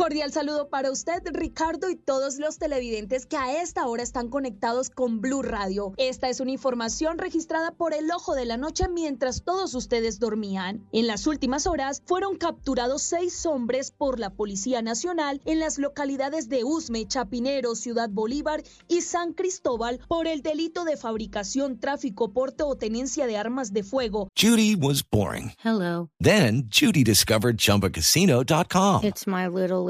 Cordial saludo para usted, Ricardo, y todos los televidentes que a esta hora están conectados con Blue Radio. Esta es una información registrada por el Ojo de la Noche mientras todos ustedes dormían. En las últimas horas fueron capturados seis hombres por la Policía Nacional en las localidades de Usme, Chapinero, Ciudad Bolívar y San Cristóbal por el delito de fabricación, tráfico, porte o tenencia de armas de fuego. Judy was boring. Hello. Then Judy discovered ChumbaCasino.com. It's my little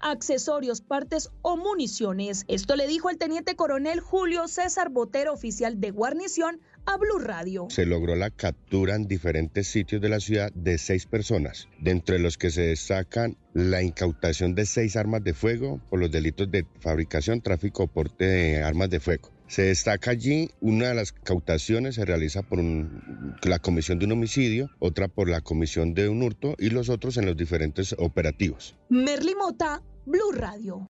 Accesorios, partes o municiones. Esto le dijo el teniente coronel Julio César Botero, oficial de guarnición, a Blue Radio. Se logró la captura en diferentes sitios de la ciudad de seis personas, de entre los que se destacan la incautación de seis armas de fuego por los delitos de fabricación, tráfico o porte de armas de fuego. Se destaca allí una de las cautaciones se realiza por un- la comisión de un homicidio, otra por la comisión de un hurto y los otros en los diferentes operativos. Merly Mota, Blue Radio.